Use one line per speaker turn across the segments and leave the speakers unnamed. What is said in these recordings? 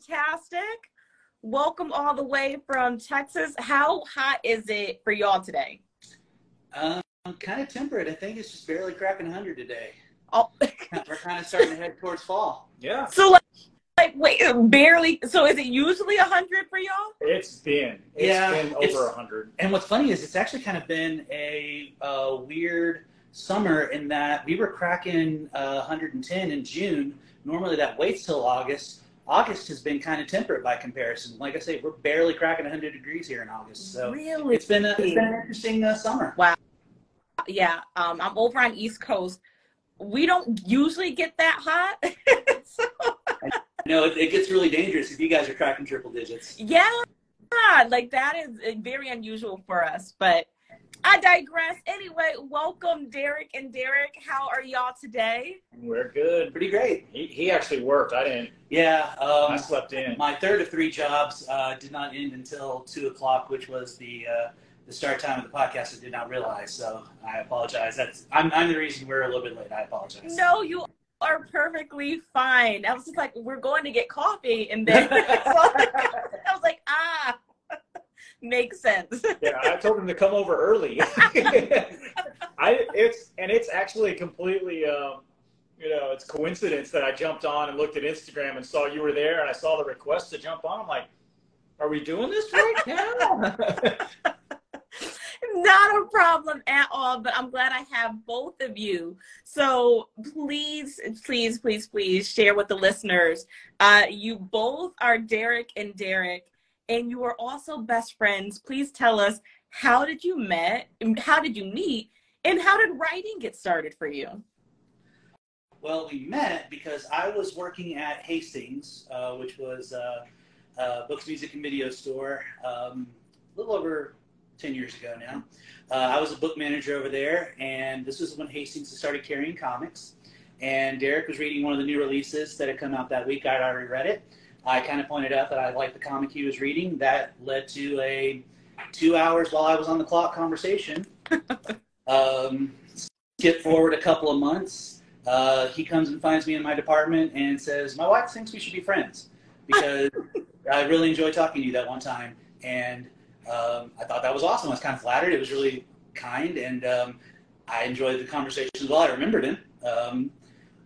fantastic. Welcome all the way from Texas. How hot is it for y'all today?
Um, kind of temperate. I think it's just barely cracking 100 today.
Oh,
We're kind of starting to head towards fall.
Yeah,
so like, like wait, barely. So is it usually a hundred for y'all?
it's been. It's
Yeah,
been over a hundred.
And what's funny is it's actually kind of been a, uh weird summer in that we were cracking uh, 110 in June. Normally that waits till August. August has been kind of temperate by comparison. Like I say, we're barely cracking 100 degrees here in August. So
really?
it's been a, it's been an interesting uh, summer. Wow.
Yeah. Um, I'm over on East Coast. We don't usually get that hot. so,
No, it, it gets really dangerous if you guys are cracking triple digits.
yeah, like that is uh, very unusual for us. But I digress. Anyway, welcome Derek and Derek. How are y'all today?
We're good.
Pretty great.
He, he actually worked. I didn't.
Yeah.
I
Um,
slept in.
My third of three jobs uh, did not end until two o'clock, which was the uh, the start time of the podcast. I did not realize, so I apologize. That's I'm, I'm the reason we're a little bit late. I apologize.
No, you are perfectly fine. I was just like, we're going to get coffee, and then I was like, ah, makes sense.
yeah, I told him to come over early. I it's and it's actually completely. Um, you know, it's coincidence that I jumped on and looked at Instagram and saw you were there, and I saw the request to jump on. I'm like, "Are we doing this right now?"
Not a problem at all, but I'm glad I have both of you. So please, please, please, please share with the listeners. Uh, you both are Derek and Derek, and you are also best friends. Please tell us how did you met, how did you meet, and how did writing get started for you?
Well, we met because I was working at Hastings, uh, which was uh, a books, music, and video store, um, a little over 10 years ago now. Uh, I was a book manager over there, and this was when Hastings started carrying comics. And Derek was reading one of the new releases that had come out that week. I'd already read it. I kind of pointed out that I liked the comic he was reading. That led to a two hours while I was on the clock conversation. um, skip forward a couple of months. Uh, he comes and finds me in my department and says, "My wife thinks we should be friends because I really enjoyed talking to you that one time." And um, I thought that was awesome. I was kind of flattered. It was really kind, and um, I enjoyed the conversation as well. I remembered him, um,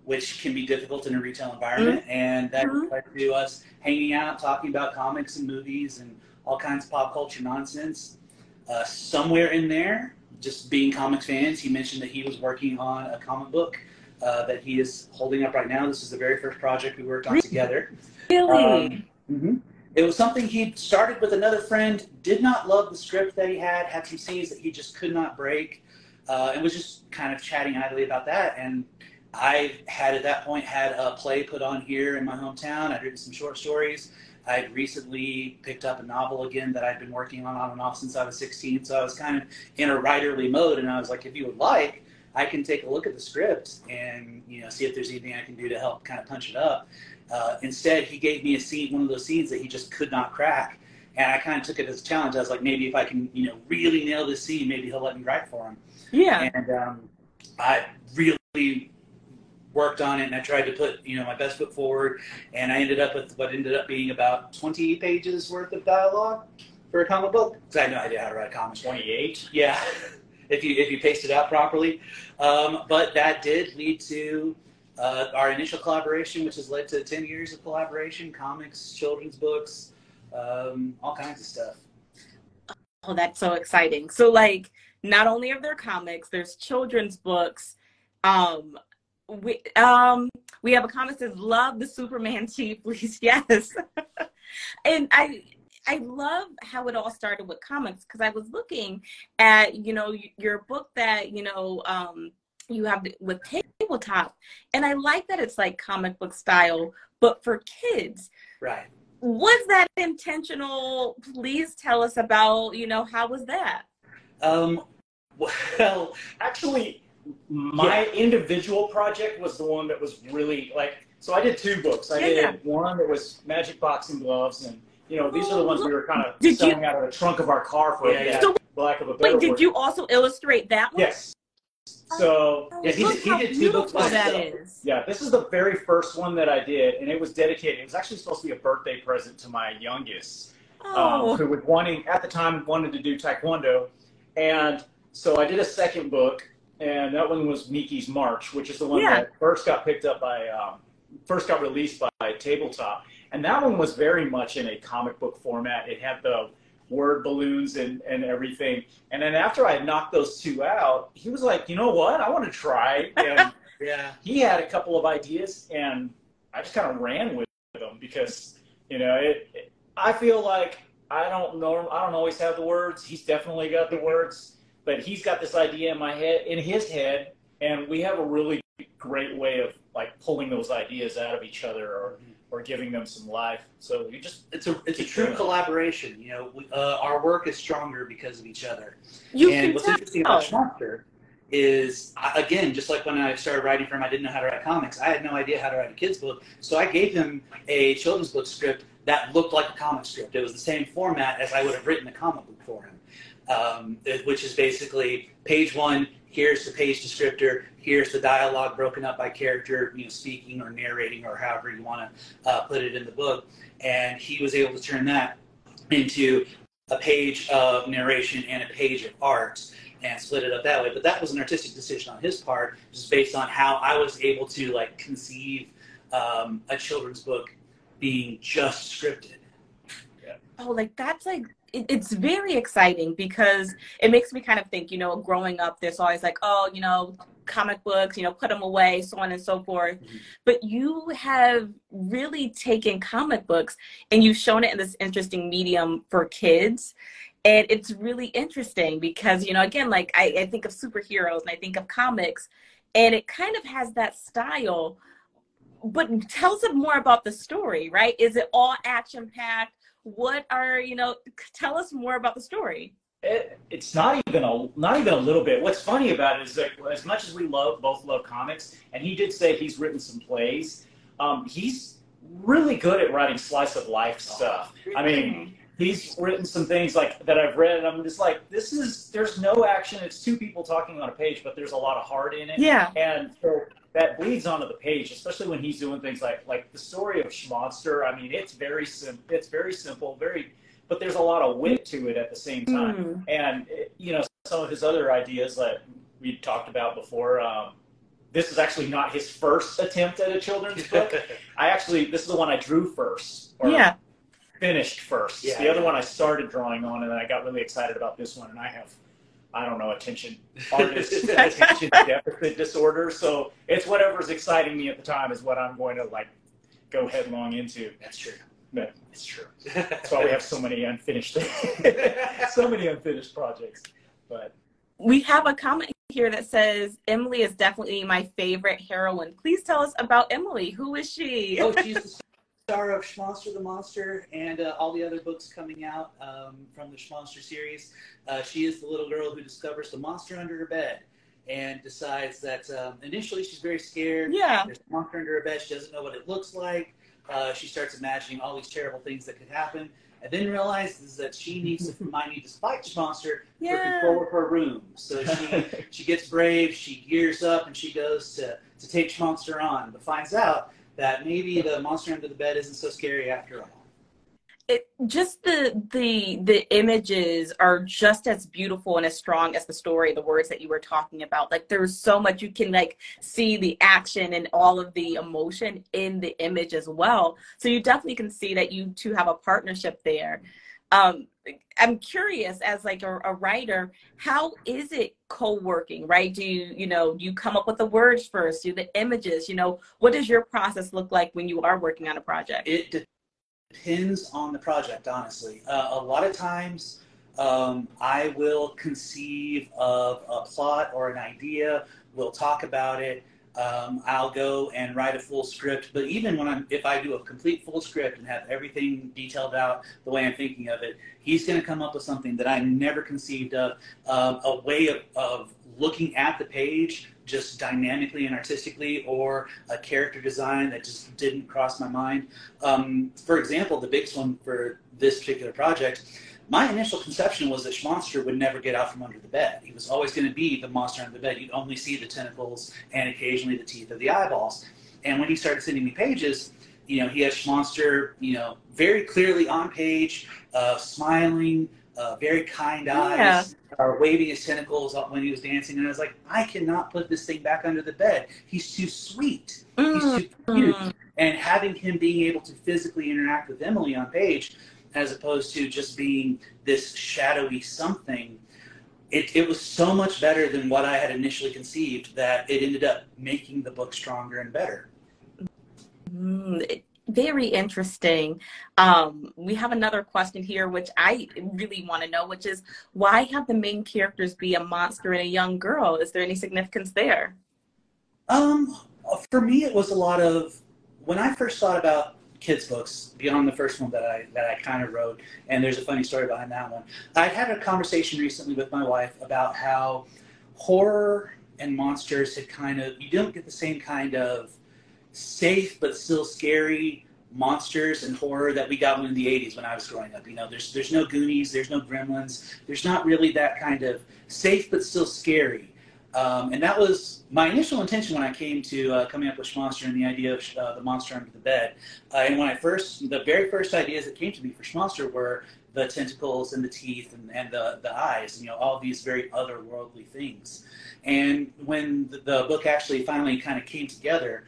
which can be difficult in a retail environment, and that
Mhm.
led to us hanging out, talking about comics and movies and all kinds of pop culture nonsense. Uh, somewhere in there, just being comics fans, he mentioned that he was working on a comic book uh, that he is holding up right now. This is the very first project we worked on together.
Really?
Um, It was something he started with another friend, did not love the script that he had, had some scenes that he just could not break, uh, and was just kind of chatting idly about that. And I had at that point had a play put on here in my hometown. I'd written some short stories. I had recently picked up a novel again that I'd been working on on and off since I was 16. So I was kind of in a writerly mode, and I was like, if you would like, I can take a look at the script and you know see if there's anything I can do to help kind of punch it up. Uh, instead, he gave me a scene, one of those scenes that he just could not crack, and I kind of took it as a challenge. I was like, maybe if I can, you know, really nail this scene, maybe he'll let me write for him.
Yeah.
And um, I really worked on it, and I tried to put, you know, my best foot forward, and I ended up with what ended up being about 20 pages worth of dialogue for a comic book because I had no idea how to write a comic.
Twenty-eight.
Yeah, if you if you paste it out properly. Um, but that did lead to uh, our initial collaboration, which has led to ten years of collaboration, comics, children's books, um, all kinds of stuff.
Oh, that's so exciting. So like not only are there comics, there's children's books. Um we um we have a comment that says love the Superman chief, please. Yes. and I I love how it all started with comics because I was looking at, you know, your book that, you know, um you have with tabletop and I like that it's like comic book style but for kids
Right.
was that intentional please tell us about you know how was that
Um, well,
Actually, my individual project was the one that was really like. So I did two books. I
Yeah,
did
yeah.
one that was magic boxing gloves, and you know these are the ones we were kind of
Did you-
selling out of the trunk of our car for
Yeah, yeah.
So-
lack of a better
wait did
word.
you also illustrate that one
Yes. So
Yeah, he
Look
did- he did two books by
that
himself.
is.
yeah, this is the very first one that I did, and it was dedicated. It was actually supposed to be a birthday present to my youngest.
Oh,
um, who was wanting at the time wanted to do taekwondo, and so I did a second book, and that one was Miki's March, which is the one
Yeah.
that first got picked up by, um, first got released by Tabletop, and that one was very much in a comic book format. It had the word balloons and, and everything, and then after I had knocked those two out, he was like, you know what, I want to try, and
Yeah.
he had a couple of ideas, and I just kind of ran with them because you know it, it- I feel like I don't know I don't always have the words. He's definitely got the words, but he's got this idea in my head in his head, and we have a really great way of like pulling those ideas out of each other or or giving them some life. So you just
It's a it's a true
doing it.
collaboration. You know, we, uh, our work is stronger because of each other.
you
and
can
what's
tell.
interesting about Shmonster is, again, just like when I started writing for him, I didn't know how to write comics. I had no idea how to write a kid's book, so I gave him a children's book script that looked like a comic script. It was the same format as I would have written a comic book for him, um, which is basically page one. Here's the page descriptor. Here's the dialogue broken up by character, you know, speaking or narrating or however you want to uh, put it in the book. And he was able to turn that into a page of narration and a page of art and split it up that way. But that was an artistic decision on his part, just based on how I was able to like conceive um, a children's book being just scripted.
Oh, like that's like it's very exciting because it makes me kind of think. You know, growing up, there's always like, oh, you know, comic books, you know, put them away, so on and so forth.
Mhm.
But you have really taken comic books and you've shown it in this interesting medium for kids. And it's really interesting because, you know, again, like I, I think of superheroes and I think of comics, and it kind of has that style. But tell us more about the story, right? Is it all action packed? What are, you know, tell us more about the story.
it, it's not even a not even a little bit. What's funny about it is that as much as we love both love comics, and he did say he's written some plays. Um, he's really good at writing slice of life stuff. I mean, he's written some things like that I've read, and I'm just like, this is there's no action. It's two people talking on a page, but there's a lot of heart in it.
yeah.
And so that bleeds onto the page, especially when he's doing things like like the story of Shmonster. I mean, it's very sim- it's very simple, very, but there's a lot of wit to it at the same time.
Mm.
And you know, some of his other ideas that we talked about before. Um, this is actually not his first attempt at a children's book. I actually this is the one I drew first, or
Yeah.
finished first.
Yeah,
the other
yeah.
one I started drawing on, and then I got really excited about this one, and I have. I don't know, attention artist attention deficit disorder. So it's whatever's exciting me at the time is what I'm going to like go headlong into.
That's true.
But it's true. That's why we have so many unfinished, so many unfinished projects. But
We have a comment here that says Emily is definitely my favorite heroine. Please tell us about Emily. Who is she?
oh, she's the star of Shmonster the Monster and uh, all the other books coming out um, from the Shmonster series. Uh, she is the little girl who discovers the monster under her bed and decides that um, initially she's very scared.
Yeah.
There's a monster under her bed. She doesn't know what it looks like. Uh, she starts imagining all these terrible things that could happen, and then realizes that she needs to need to fight this monster for
Yeah.
control of her room. So she she gets brave. She gears up and she goes to to take Shmonster on, but finds out that maybe the monster under the bed isn't so scary after all.
It, just the the the images are just as beautiful and as strong as the story, the words that you were talking about. Like there's so much you can like see the action and all of the emotion in the image as well. So you definitely can see that you two have a partnership there. Um, I'm curious as like a, a writer, how is it co-working, right? Do you, you know, do you come up with the words first, do the images, you know, what does your process look like when you are working on a project?
It de- depends on the project, honestly. Uh, a lot of times, um, I will conceive of a plot or an idea. We'll talk about it. Um, I'll go and write a full script. But even when I'm, if I do a complete full script and have everything detailed out the way I'm thinking of it, he's going to come up with something that I never conceived of. Um, a way of, of looking at the page just dynamically and artistically, or a character design that just didn't cross my mind. Um, for example, the biggest one for this particular project, my initial conception was that Shmonster would never get out from under the bed. He was always going to be the monster under the bed. You'd only see the tentacles and occasionally the teeth of the eyeballs. And when he started sending me pages, you know, he has Shmonster, you know, very clearly on page, uh, smiling, uh, very kind eyes, yeah. uh, waving his tentacles up when he was dancing. And I was like, I cannot put this thing back under the bed. He's too sweet. Mm. He's too cute. Mm. And having him being able to physically interact with Emily on page, as opposed to just being this shadowy something, it, it was so much better than what I had initially conceived that it ended up making the book stronger and better.
Mm, very interesting. Um, we have another question here, which I really want to know, which is why have the main characters be a monster and a young girl? Is there any significance there?
Um, for me, it was a lot of when I first thought about kids books beyond the first one that I that I kind of wrote, and there's a funny story behind that one. I had a conversation recently with my wife about how horror and monsters had kind of you don't get the same kind of safe but still scary monsters and horror that we got in the 80s when I was growing up. You know, there's there's no Goonies, there's no Gremlins, there's not really that kind of safe but still scary. Um, and that was my initial intention when I came to uh, coming up with Shmonster and the idea of uh, the monster under the bed. Uh, and when I first, the very first ideas that came to me for Shmonster were the tentacles and the teeth and, and the, the eyes, you know, all these very otherworldly things. And when the, the book actually finally kind of came together,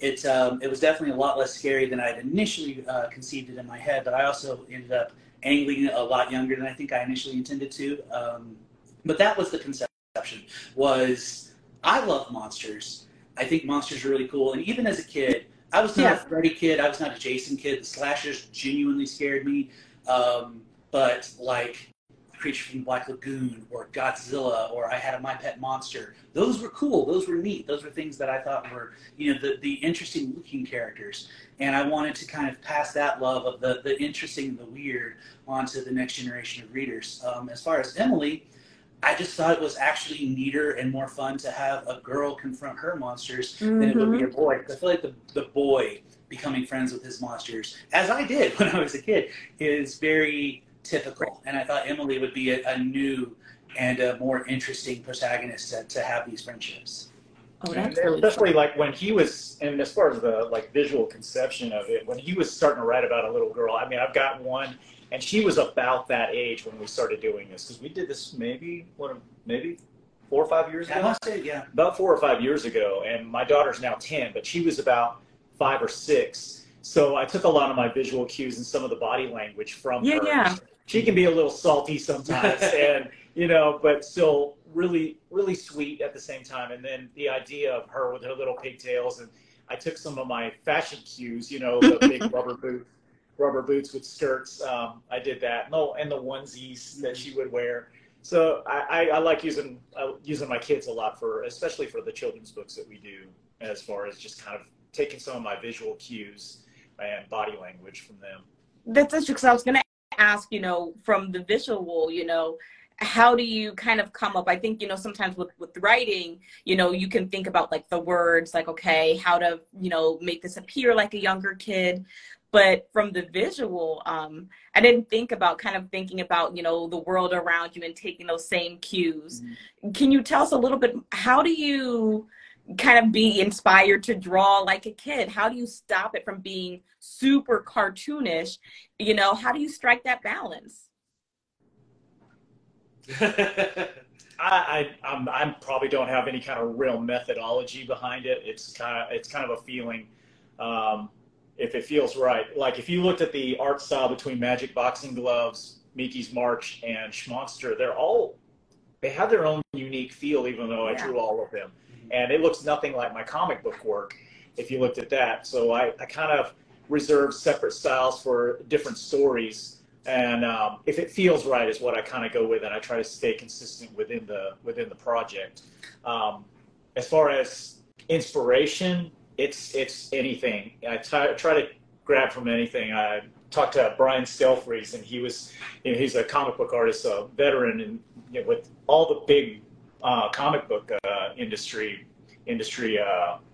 it um, it was definitely a lot less scary than I had initially uh, conceived it in my head. But I also ended up angling a lot younger than I think I initially intended to. Um, but that was the Was I love monsters. I think monsters are really cool. And even as a kid, I was not yeah. a Freddy kid. I was not a Jason kid. The slashers genuinely scared me. Um, but like Creature from Black Lagoon or Godzilla or I had a My Pet Monster. Those were cool. Those were neat. Those were things that I thought were, you know, the, the interesting looking characters. And I wanted to kind of pass that love of the, the interesting the weird onto the next generation of readers. Um, as far as Emily, I just thought it was actually neater and more fun to have a girl confront her monsters mm-hmm. than it would be a mm-hmm. boy. I feel like the, the boy becoming friends with his monsters, as I did when I was a kid, is very typical. And I thought Emily would be a, a new and a more interesting protagonist to, to have these friendships.
Oh, that's really especially fun. like when he was, and as far as the like visual conception of it, when he was starting to write about a little girl. I mean, I've got one, and she was about that age when we started doing this because we did this maybe what maybe four or five years ago.
I must say, yeah,
about four or five years ago. And my daughter's now ten, but she was about five or six. So I took a lot of my visual cues and some of the body language from
yeah,
her.
Yeah
she can be a little salty sometimes, and you know, but still really, really sweet at the same time. And then the idea of her with her little pigtails, and I took some of my fashion cues, you know, the big rubber boot, rubber boots with skirts. Um, I did that. No, and the onesies that she would wear. So I, I, I like using uh, using my kids a lot for, especially for the children's books that we do, as far as just kind of taking some of my visual cues and body language from them.
That's interesting because I was going to ask, you know, from the visual, you know, how do you kind of come up i think you know sometimes with with writing you know you can think about like the words like okay how to you know make this appear like a younger kid but from the visual um i didn't think about kind of thinking about you know the world around you and taking those same cues mm-hmm. can you tell us a little bit how do you kind of be inspired to draw like a kid? How do you stop it from being super cartoonish? You know, how do you strike that balance?
I, I I'm, I'm, probably don't have any kind of real methodology behind it. It's kind of it's kind of a feeling. Um, if it feels right, like if you looked at the art style between Magic Boxing Gloves, Miki's March, and Shmonster, they're all they have their own unique feel, even though I drew all of them and it looks nothing like my comic book work if you looked at that. So I, I kind of reserve separate styles for different stories. And um, if it feels right, is what I kind of go with, and I try to stay consistent within the within the project. Um, as far as inspiration, it's it's anything. I try, try to grab from anything. I talked to Brian Stelfreeze, and he was you know, he's a comic book artist, a veteran, and you know, with all the big uh, comic book uh, industry industry. Uh,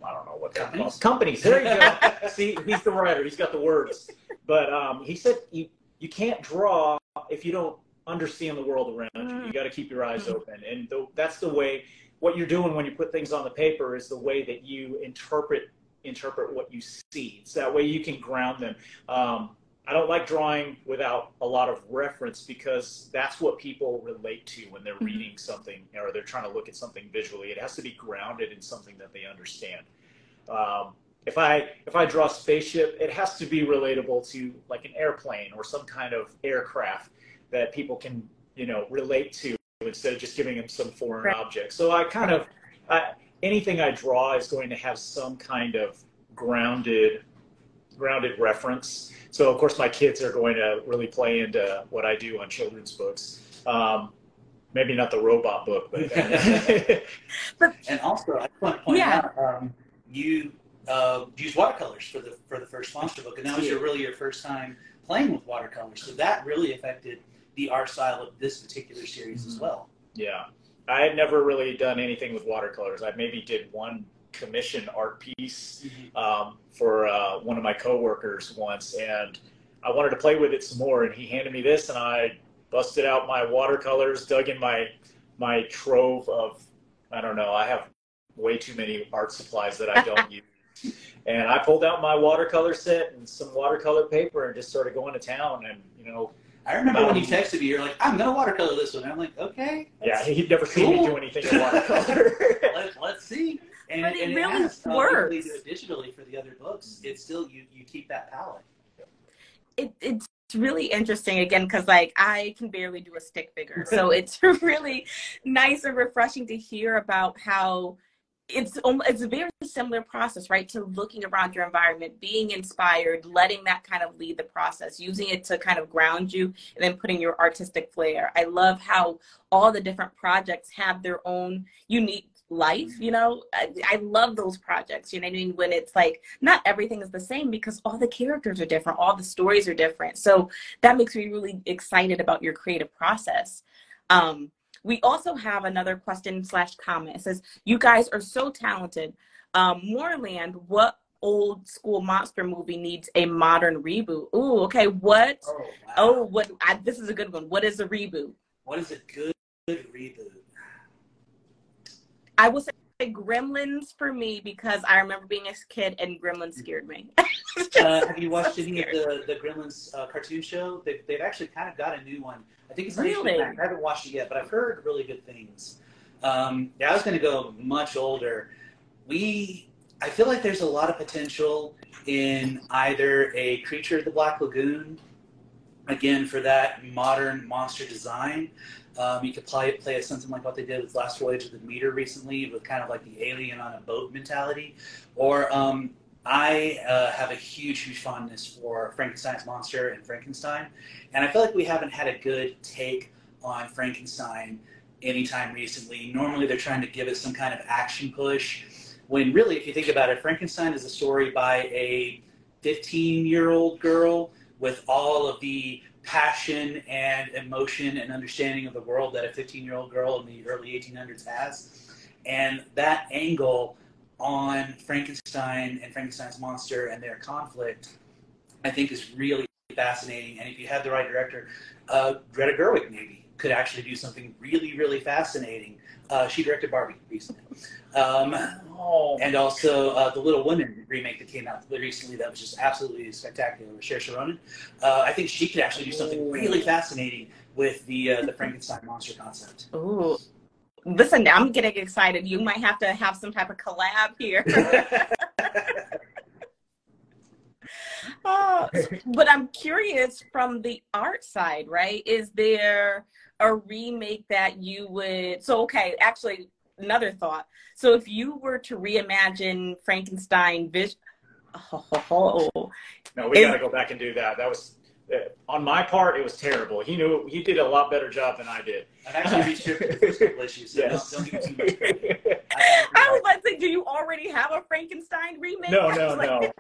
I don't know what companies. Companies. There you go. See, he's the writer. He's got the words. But um, he said you you can't draw if you don't understand the world around you.
Mm.
You got to keep your eyes
Mm.
open, and th- that's the way. What you're doing when you put things on the paper is the way that you interpret interpret what you see. It's that way you can ground them. Um, I don't like drawing without a lot of reference because that's what people relate to when they're
Mhm.
reading something or they're trying to look at something visually. It has to be grounded in something that they understand. Um, if I if I draw a spaceship, it has to be relatable to like an airplane or some kind of aircraft that people can you know relate to instead of just giving them some foreign
Right.
object. So I kind of I, anything I draw is going to have some kind of grounded grounded reference. So of course my kids are going to really play into what I do on children's books. Um, maybe not the robot book, but
And also, I just want to point
Yeah.
out, um, you uh, used watercolors for the for the first monster book, and that was your really your first time playing with watercolors. So that really affected the art style of this particular series as
Mhm.
well.
Yeah, I had never really done anything with watercolors. I maybe did one commission art piece um, for uh, one of my coworkers once, and I wanted to play with it some more. And he handed me this, and I busted out my watercolors, dug in my my trove of I don't know. I have way too many art supplies that I don't use. And I pulled out my watercolor set and some watercolor paper and just started going to town. And you know,
I remember when you
Um,
texted me, you're like, "I'm gonna watercolor this one." I'm like, "Okay,
yeah, he'd never seen me do anything in watercolor.
let, let's see." And,
But it
and
really
has, uh, even though you
works.
do it digitally for the other books. It's still you you keep that palette.
it, it's really interesting again because like I can barely do a stick figure, so it's really nice and refreshing to hear about how it's it's a very similar process, right? To looking around your environment, being inspired, letting that kind of lead the process, using it to kind of ground you, and then putting your artistic flair. I love how all the different projects have their own unique life you know I, I love those projects you know i mean when it's like not everything is the same because all the characters are different all the stories are different so that makes me really excited about your creative process um we also have another question slash comment. It says you guys are so talented. Um moreland what old school monster movie needs a modern reboot? Ooh, okay what?
Oh, wow.
oh what I, this is a good one. What is a reboot?
What is a good, good reboot?
I will say Gremlins for me because I remember being a kid and Gremlins scared me.
Uh, have you watched
So
any of the, the Gremlins uh, cartoon show? They've, they've actually kind of got a new one. I think it's
Really?
I haven't watched it yet, but I've heard really good things. Um, yeah, I was going to go much older. We, I feel like there's a lot of potential in either a Creature of the Black Lagoon, again for that modern monster design. Um, you could play play something like what they did with Last Voyage of the Demeter recently, with kind of like the alien on a boat mentality, or um, I uh, have a huge, huge fondness for Frankenstein's monster and Frankenstein, and I feel like we haven't had a good take on Frankenstein anytime recently. Normally, they're trying to give it some kind of action push, when really, if you think about it, Frankenstein is a story by a 15-year-old girl with all of the passion and emotion and understanding of the world that a 15-year-old girl in the early 1800s has, and that angle on Frankenstein and Frankenstein's monster and their conflict, I think is really fascinating. And if you had the right director, uh, Greta Gerwig maybe could actually do something really, really fascinating. Uh, she directed Barbie recently. Um,
oh,
and also uh, the Little Women remake that came out recently that was just absolutely spectacular with Saoirse Ronan. Uh, I think she could actually do something really fascinating with the uh, the Frankenstein monster concept.
Ooh. Listen, I'm getting excited. You might have to have some type of collab here. Uh, but I'm curious from the art side, right? Is there a remake that you would? So, okay, actually, another thought. So, if you were to reimagine Frankenstein, vis- oh,
no, we
Is-
got to go back and do that. That was Uh, on my part. It was terrible. He knew he did a lot better job than I did.
I've actually researched the first couple issues, so
Yes.
don't, don't give me too much credit. I,
I was about to say, do you already have a Frankenstein remake?
no, no,
like,
no.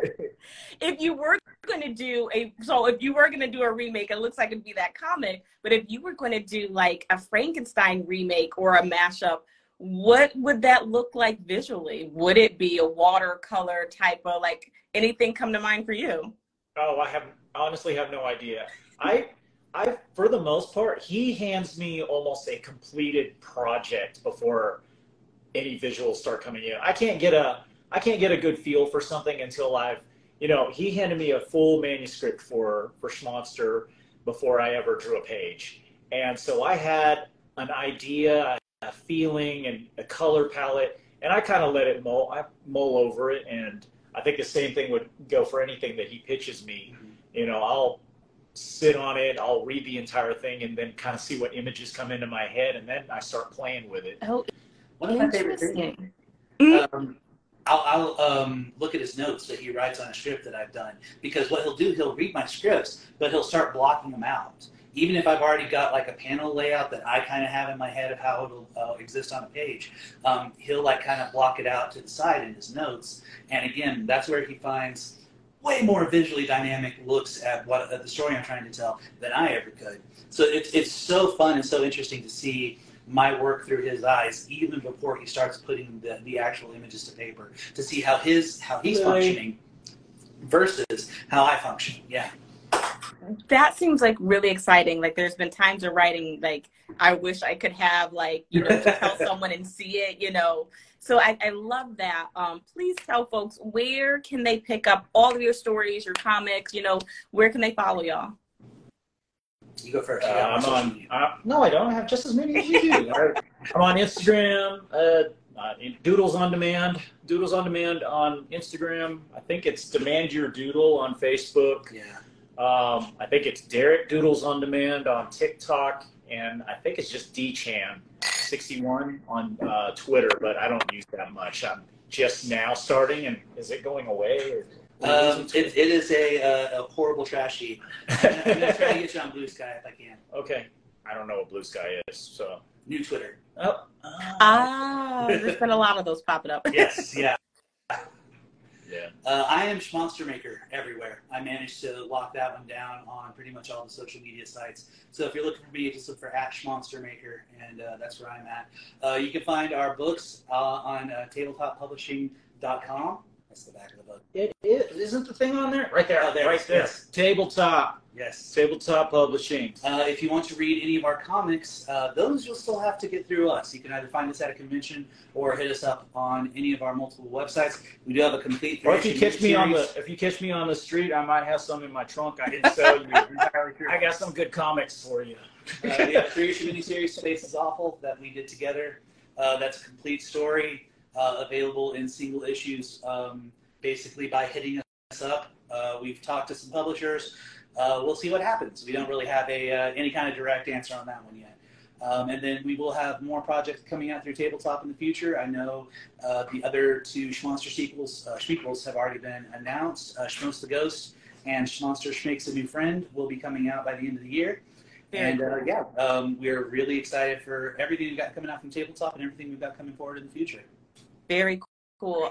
if you were going to do a so if you were going to do a remake it looks like it'd be that comic but if you were going to do like a frankenstein remake or a mashup what would that look like visually would it be a watercolor type of like anything come to mind for you
Oh, I have honestly have no idea. I, I for the most part, he hands me almost a completed project before any visuals start coming in. I can't get a I can't get a good feel for something until I've you know he handed me a full manuscript for for Shmonster before I ever drew a page, and so I had an idea, a feeling, and a color palette, and I kind of let it mull I mull over it, and I think the same thing would go for anything that he pitches me. You know, I'll sit on it, I'll read the entire thing, and then kind of see what images come into my head, and then I start playing with it.
Oh,
One of my favorite things. Um, I'll, I'll um, look at his notes that he writes on a script that I've done because what he'll do, he'll read my scripts, but he'll start blocking them out. Even if I've already got like a panel layout that I kind of have in my head of how it'll uh, exist on a page, um, he'll like kind of block it out to the side in his notes. And again, that's where he finds way more visually dynamic looks at what at the story I'm trying to tell than I ever could. So it's it's so fun and so interesting to see my work through his eyes, even before he starts putting the, the actual images to paper, to see how his how he's
Really?
functioning versus how I function. Yeah.
That seems like really exciting. Like there's been times of writing like I wish I could have like, you know, to tell someone and see it, you know. So I, I love that. Um, please tell folks where can they pick up all of your stories, your comics, you know, where can they follow y'all?
You go first.
Uh,
You got more
I'm on.
media.
Uh, no, I don't I have just as many as you do. I- I'm on Instagram. Uh, uh, Doodles on Demand. Doodles on Demand on Instagram. I think it's Demand Your Doodle on Facebook.
Yeah.
Um, I think it's Derrick Doodles on Demand on TikTok, and I think it's just DChan61 on uh, Twitter, but I don't use that much. I'm just now starting, and is it going away? Or,
Um, it, it is a, uh, a horrible trash heap. I'm gonna try to get you on Bluesky if I can.
okay, I don't know what Bluesky is, so.
New Twitter.
Oh,
Ah, there's been a lot of those popping up.
Yes. Yeah.
Yeah.
Uh, I am Monster Maker everywhere. I managed to lock that one down on pretty much all the social media sites. So if you're looking for me, just look for at Monster Maker, and uh, that's where I'm at. Uh, you can find our books uh, on uh, tabletoppublishing.com. That's the back of the book.
It, it isn't the thing on there right there.
Oh, there,
right there.
yes.
Tabletop,
Yes.
tabletop publishing.
Uh, if you want to read any of our comics, uh, those you'll still have to get through us. You can either find us at a convention or hit us up on any of our multiple websites. We do have a complete.
Or if you catch me on the if you catch me on the street, I might have some in my trunk. I didn't sell you. I got some good comics for you.
Uh, we have a three issue miniseries, Space is Awful, that we did together. Uh, that's a complete story, uh, available in single issues, um, basically by hitting us up. Uh, we've talked to some publishers. Uh, we'll see what happens. We don't really have a uh, any kind of direct answer on that one yet. Um, and then we will have more projects coming out through Tabletop in the future. I know uh, the other two Shmonster sequels, uh, sequels have already been announced. Uh, the Ghost and Shmonster Shmakes a New Friend will be coming out by the end of the year.
Very
And uh, yeah, um, we're really excited for everything we've got coming out from Tabletop and everything we've got coming forward in the future.
Very cool.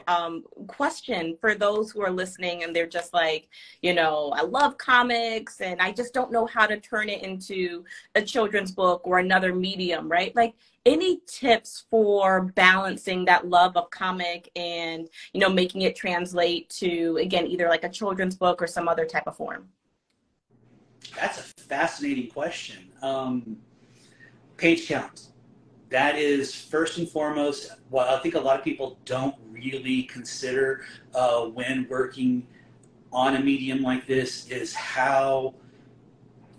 Um, question for those who are listening and they're just like, you know, I love comics and I just don't know how to turn it into a children's book or another medium, right? Like any tips for balancing that love of comic and, you know, making it translate to, again, either like a children's book or some other type of form?
That's a fascinating question. Um, page count. That is first and foremost what I think a lot of people don't really consider uh, when working on a medium like this is how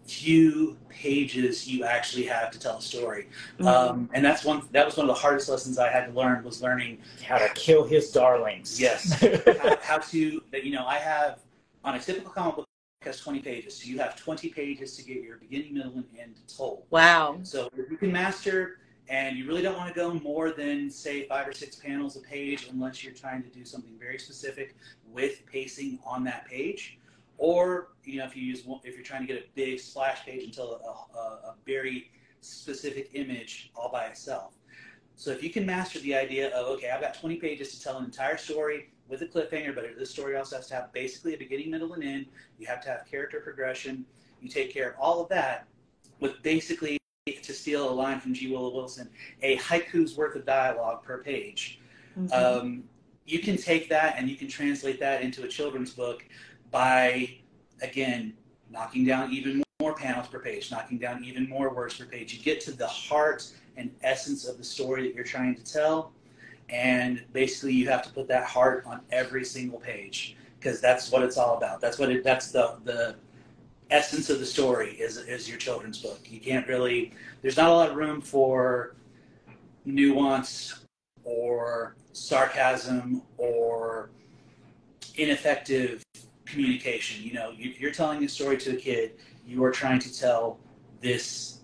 few pages you actually have to tell a story. Um, and that's one that was one of the hardest lessons I had to learn was learning
How to kill his darlings.
Yes. how, how to you know I have on a typical comic book has 20 pages so you have 20 pages to get your beginning middle and end told
wow.
so if you can master and you really don't want to go more than say five or six panels a page unless you're trying to do something very specific with pacing on that page. Or you know if you use if you're trying to get a big splash page until a, a, a very specific image all by itself. So if you can master the idea of okay i've got 20 pages to tell an entire story with a cliffhanger but this story also has to have basically a beginning middle and end. You have to have character progression. You take care of all of that with basically steal a line from G. Willow Wilson, a haiku's worth of dialogue per page.
Mhm.
Um, you can take that and you can translate that into a children's book by again, knocking down even more panels per page, knocking down even more words per page. You get to the heart and essence of the story that you're trying to tell. And basically, you have to put that heart on every single page because that's what it's all about. That's what it. That's the the essence of the story is is your children's book. You can't really. There's not a lot of room for nuance or sarcasm or ineffective communication. You know, you, you're telling a story to a kid. You are trying to tell this.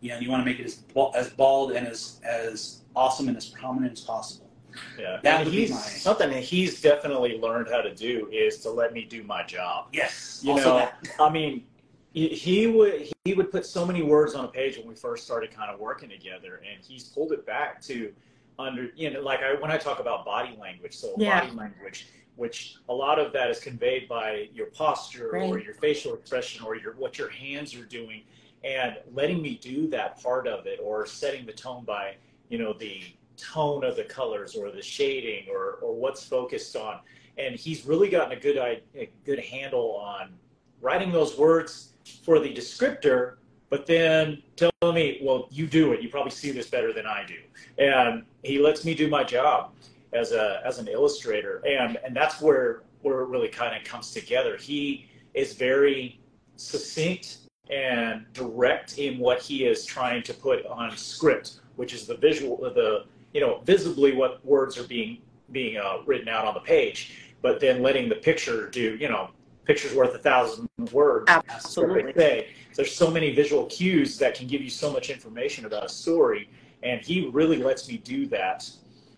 You know, you want to make it as as bald and as as awesome and as prominent as possible.
Yeah,
That
and he's
my-
something that he's definitely learned how to do is to let me do my job.
Yes.
You
also
know,
that.
I mean, he, he would he would put so many words on a page when we first started kind of working together, and he's pulled it back to under you know like I, when I talk about body language, so
Yeah.
body language, which a lot of that is conveyed by your posture or your facial expression or your what your hands are doing, and letting me do that part of it or setting the tone by you know the tone of the colors or the shading or or what's focused on. And he's really gotten a good a good handle on writing those words for the descriptor but then telling me well you do it. You probably see this better than i do. And he lets me do my job as a as an illustrator. And and that's where where it really kind of comes together. He is very succinct and direct in what he is trying to put on script which is the visual the you know visibly what words are being being uh, written out on the page but then letting the picture do you know pictures worth a thousand words
Absolutely.
There's so many visual cues that can give you so much information about a story, and he really lets me do that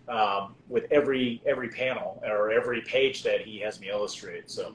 um, with every every panel or every page that he has me illustrate. So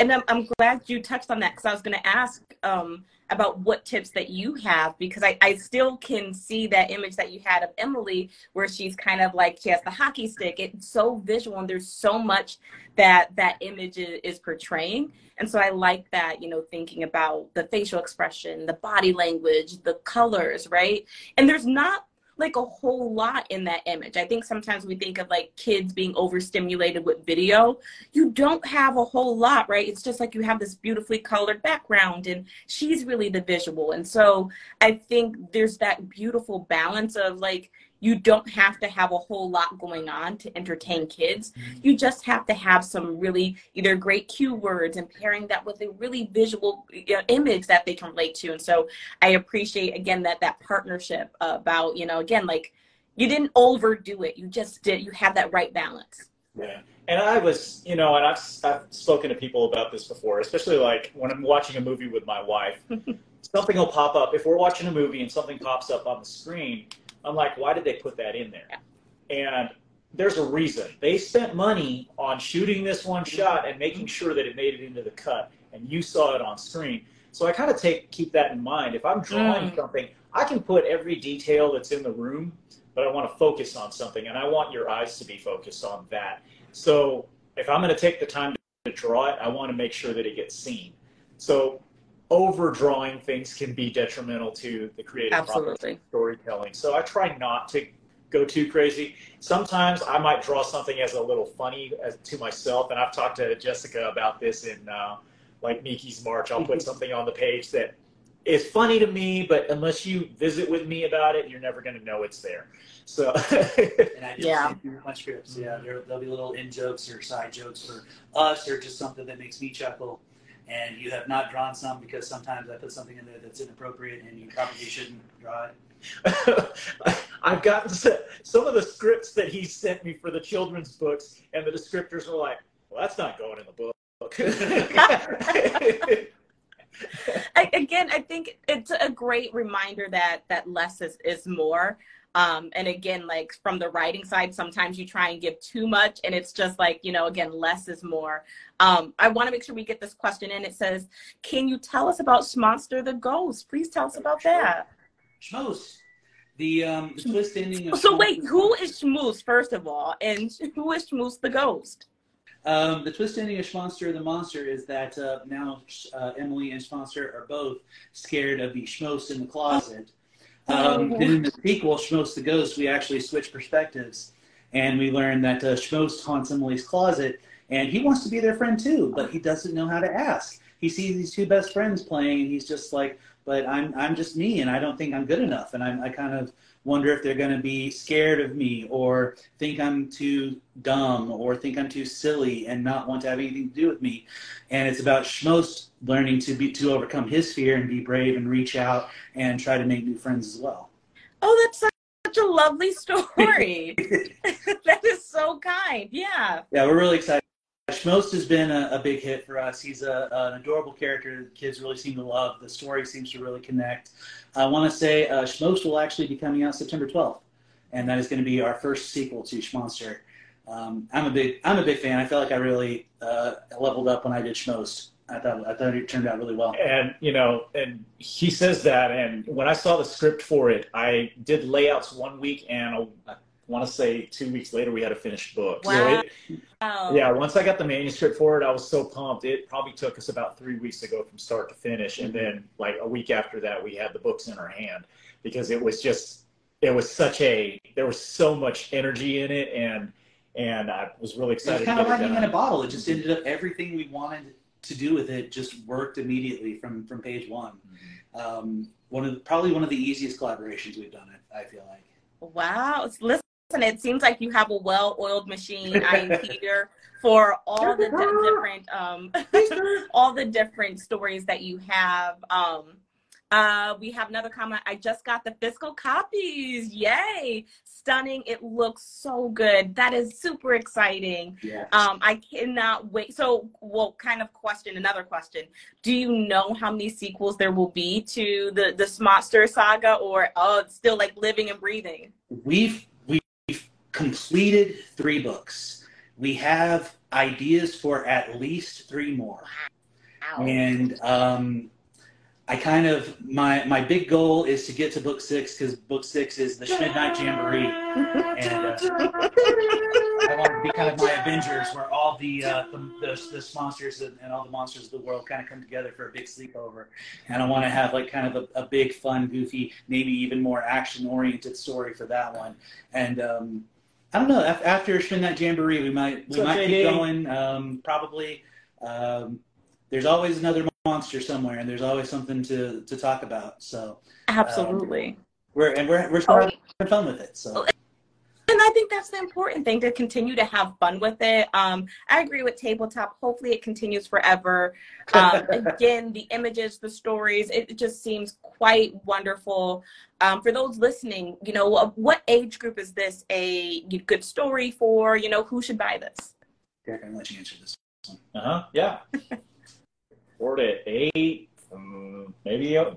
And I'm, I'm glad you touched on that because I was going to ask um, about what tips that you have because I, I still can see that image that you had of Emily where she's kind of like she has the hockey stick. It's so visual and there's so much that that image is portraying. And so I like that, you know, thinking about the facial expression, the body language, the colors, right? And there's not like a whole lot in that image. I think sometimes we think of like kids being overstimulated with video. You don't have a whole lot, right? It's just like you have this beautifully colored background and she's really the visual. And so I think there's that beautiful balance of like you don't have to have a whole lot going on to entertain kids. You just have to have some really either great cue words and pairing that with a really visual uh, image that they can relate to. And so I appreciate again that that partnership about you know again like you didn't overdo it. You just did. You had that right balance.
Yeah. And I was, you know, and I've, I've spoken to people about this before, especially like when I'm watching a movie with my wife, something will pop up. If we're watching a movie and something pops up on the screen, I'm like, why did they put that in there? And there's a reason. They spent money on shooting this one shot and making sure that it made it into the cut and you saw it on screen. So I kind of take keep that in mind. If I'm drawing
Mm.
something, I can put every detail that's in the room, but I want to focus on something and I want your eyes to be focused on that. So if I'm going to take the time to draw it, I want to make sure that it gets seen. So overdrawing things can be detrimental to the creative process
Absolutely.
of storytelling. So I try not to go too crazy. Sometimes I might draw something as a little funny as, to myself, and I've talked to Jessica about this in uh, like Miki's March. I'll put something on the page that is funny to me, but unless you visit with me about it, you're never going to know it's there. So
And I
Yeah.
yeah. through my scripts. Yeah, there, there'll be little in jokes or side jokes for us, or just something that makes me chuckle. And you have not drawn some because sometimes I put something in there that's inappropriate, and you probably shouldn't draw it.
I've gotten some of the scripts that he sent me for the children's books, and the descriptors were like, "Well, that's not going in the book."
I, again, I think it's a great reminder that that less is, is more. Um, and again, like from the writing side, sometimes you try and give too much, and it's just like you know, again, less is more. Um, I want to make sure we get this question in. It says, "Can you tell us about Shmonster the Ghost? Please tell us about that."
Schmoes. The um, the twist ending. Of
So wait, who is Schmoose first of all, and who is Schmoose the Ghost?
Um, the twist ending of Shmonster the Monster is that uh, now uh, Emily and Shmonster are both scared of the Shmost in the closet. Um,
Oh.
then in the sequel, Shmost the Ghost, we actually switch perspectives. And we learn that uh, Shmost haunts Emily's closet, and he wants to be their friend too, but he doesn't know how to ask. he sees these two best friends playing, and he's just like, but I'm I'm just me, and I don't think I'm good enough, and I, I kind of wonder if they're going to be scared of me or think I'm too dumb or think I'm too silly and not want to have anything to do with me. And it's about Shmost learning to be to overcome his fear and be brave and reach out and try to make new friends as well.
Oh, that's such a lovely story. that is so kind. Yeah.
Yeah, we're really excited. Shmost has been a, a, big hit for us. He's a, an adorable character. The kids really seem to love. The story seems to really connect. I want to say uh, Shmost will actually be coming out September 12th, and that is going to be our first sequel to Shmonster. Um, I'm a big I'm a big fan. I felt like I really uh, leveled up when I did Shmost. I thought I thought it turned out really well.
And you know, and he says that. And when I saw the script for it, I did layouts one week, and I want to say two weeks later we had a finished book.
Wow.
So it, yeah, once I got the manuscript for it, I was so pumped. It probably took us about three weeks to go from start to finish, and then like a week after that, we had the books in our hand because it was just it was such a there was so much energy in it, and and I was really excited.
It was kind of lightning in a bottle. It just ended up everything we wanted to do with it just worked immediately from from page one. Mm-hmm. Um, one of the, probably one of the easiest collaborations we've done. I feel like.
Wow, listen, it seems like you have a well-oiled machine. I am Peter for all the different um, all the different stories that you have. Um, uh, we have another comment. I just got the physical copies. Yay! Stunning. It looks so good. That is super exciting.
Yeah.
Um, I cannot wait. So, well, kind of question. Another question. Do you know how many sequels there will be to the the Monster saga, or oh, it's still like living and breathing?
We've completed three books. We have ideas for at least three more. Wow. And um, I kind of my my big goal is to get to book six because book six is the Midnight Jamboree, and uh, I want to be kind of my Avengers, where all the uh, the, the, the, monsters and, and, all the monsters of the world kind of come together for a big sleepover, and I want to have like kind of a, a big, fun, goofy, maybe even more action oriented story for that one, and. Um, I don't know. After Midnight Jamboree, we might we might keep going. Um, probably. Um, there's always another monster somewhere, and there's always something to to talk about. So
absolutely,
um, we're and we're we're still oh. having fun with it. So.
And I think that's the important thing to continue to have fun with it. Um, I agree with tabletop. Hopefully, it continues forever. Um, again, the images, the stories, it just seems quite wonderful. Um, for those listening, you know, what age group is this a good story for? You know, who should buy this?
Yeah, I'm gonna let you answer this.
Uh huh. Yeah. four to eight, um, maybe. I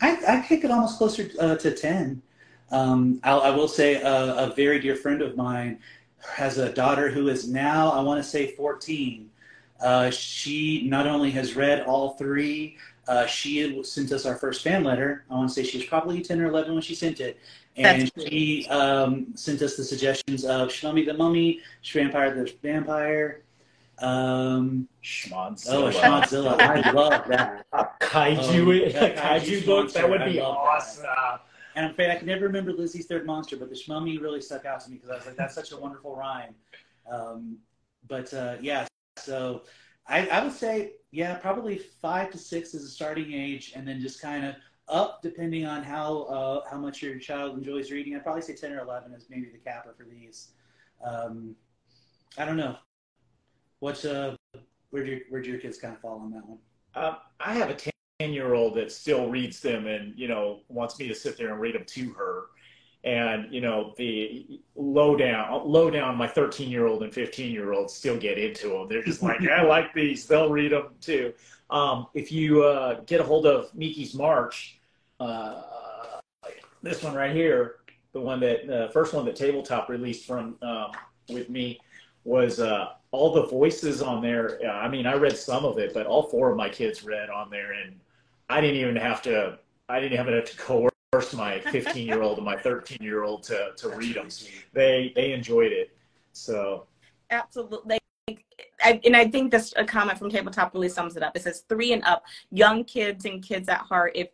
I kick it almost closer uh, to ten. Um, I will say uh, a very dear friend of mine has a daughter who is now I want to say fourteen. Uh, she not only has read all three, uh, she sent us our first fan letter. I want to say she was probably 10 or 11 when she sent it. And she um, sent us the suggestions of Shmummy the Mummy, Vampire the Vampire, um,
Shmodzilla.
Oh, Shmodzilla. I love that.
A kaiju, oh, a kaiju, book. That would be awesome. That.
And I'm afraid I can never remember Lizzie's third monster, but the Shmummy really stuck out to me because I was like, that's such a wonderful rhyme. Um, but uh, yeah, so I, I would say, yeah, probably five to six is a starting age, and then just kind of up depending on how uh, how much your child enjoys reading. I'd probably say ten or eleven is maybe the capper for these. Um, I don't know. What's uh, where do your, where do your kids kind of fall on that one?
Um, I have a ten year old that still reads them and you know wants me to sit there and read them to her. And you know the low down, low down. My 13 year old and 15 year old still get into them. They're just like, yeah, I like these. They'll read them too. Um, if you uh, get a hold of Miki's March, uh, this one right here, the one that the uh, first one that Tabletop released from um, with me was uh, all the voices on there. I mean, I read some of it, but all four of my kids read on there, and I didn't even have to. I didn't even have to coerce my 15 year old and my 13 year old to to read them. They they enjoyed it. So
absolutely. I, and I think this a comment from Tabletop really sums it up. It says three and up, young kids and kids at heart. If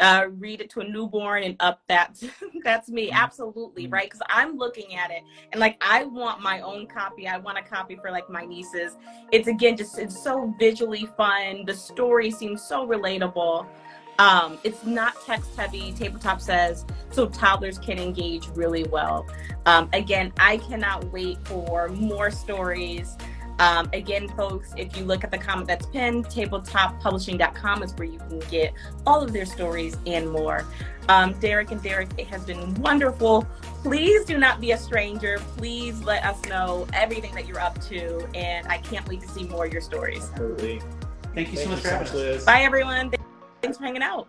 uh, read it to a newborn and up that's that's me.
Mm-hmm.
absolutely right? Because i'm looking at it and like i want my own copy. I want a copy for like my nieces. It's again just it's so visually fun. The story seems so relatable. Um it's not text heavy. Tabletop says so toddlers can engage really well. Um again i cannot wait for more stories um, again, folks, if you look at the comment that's pinned, tabletoppublishing.com is where you can get all of their stories and more. Um, Derek and Derek, it has been wonderful. Please do not be a stranger. Please let us know everything that you're up to. And I can't wait to see more of your stories.
Absolutely.
Thank you so
Thank
much for having us.
Liz.
Bye, everyone. Thanks for hanging out.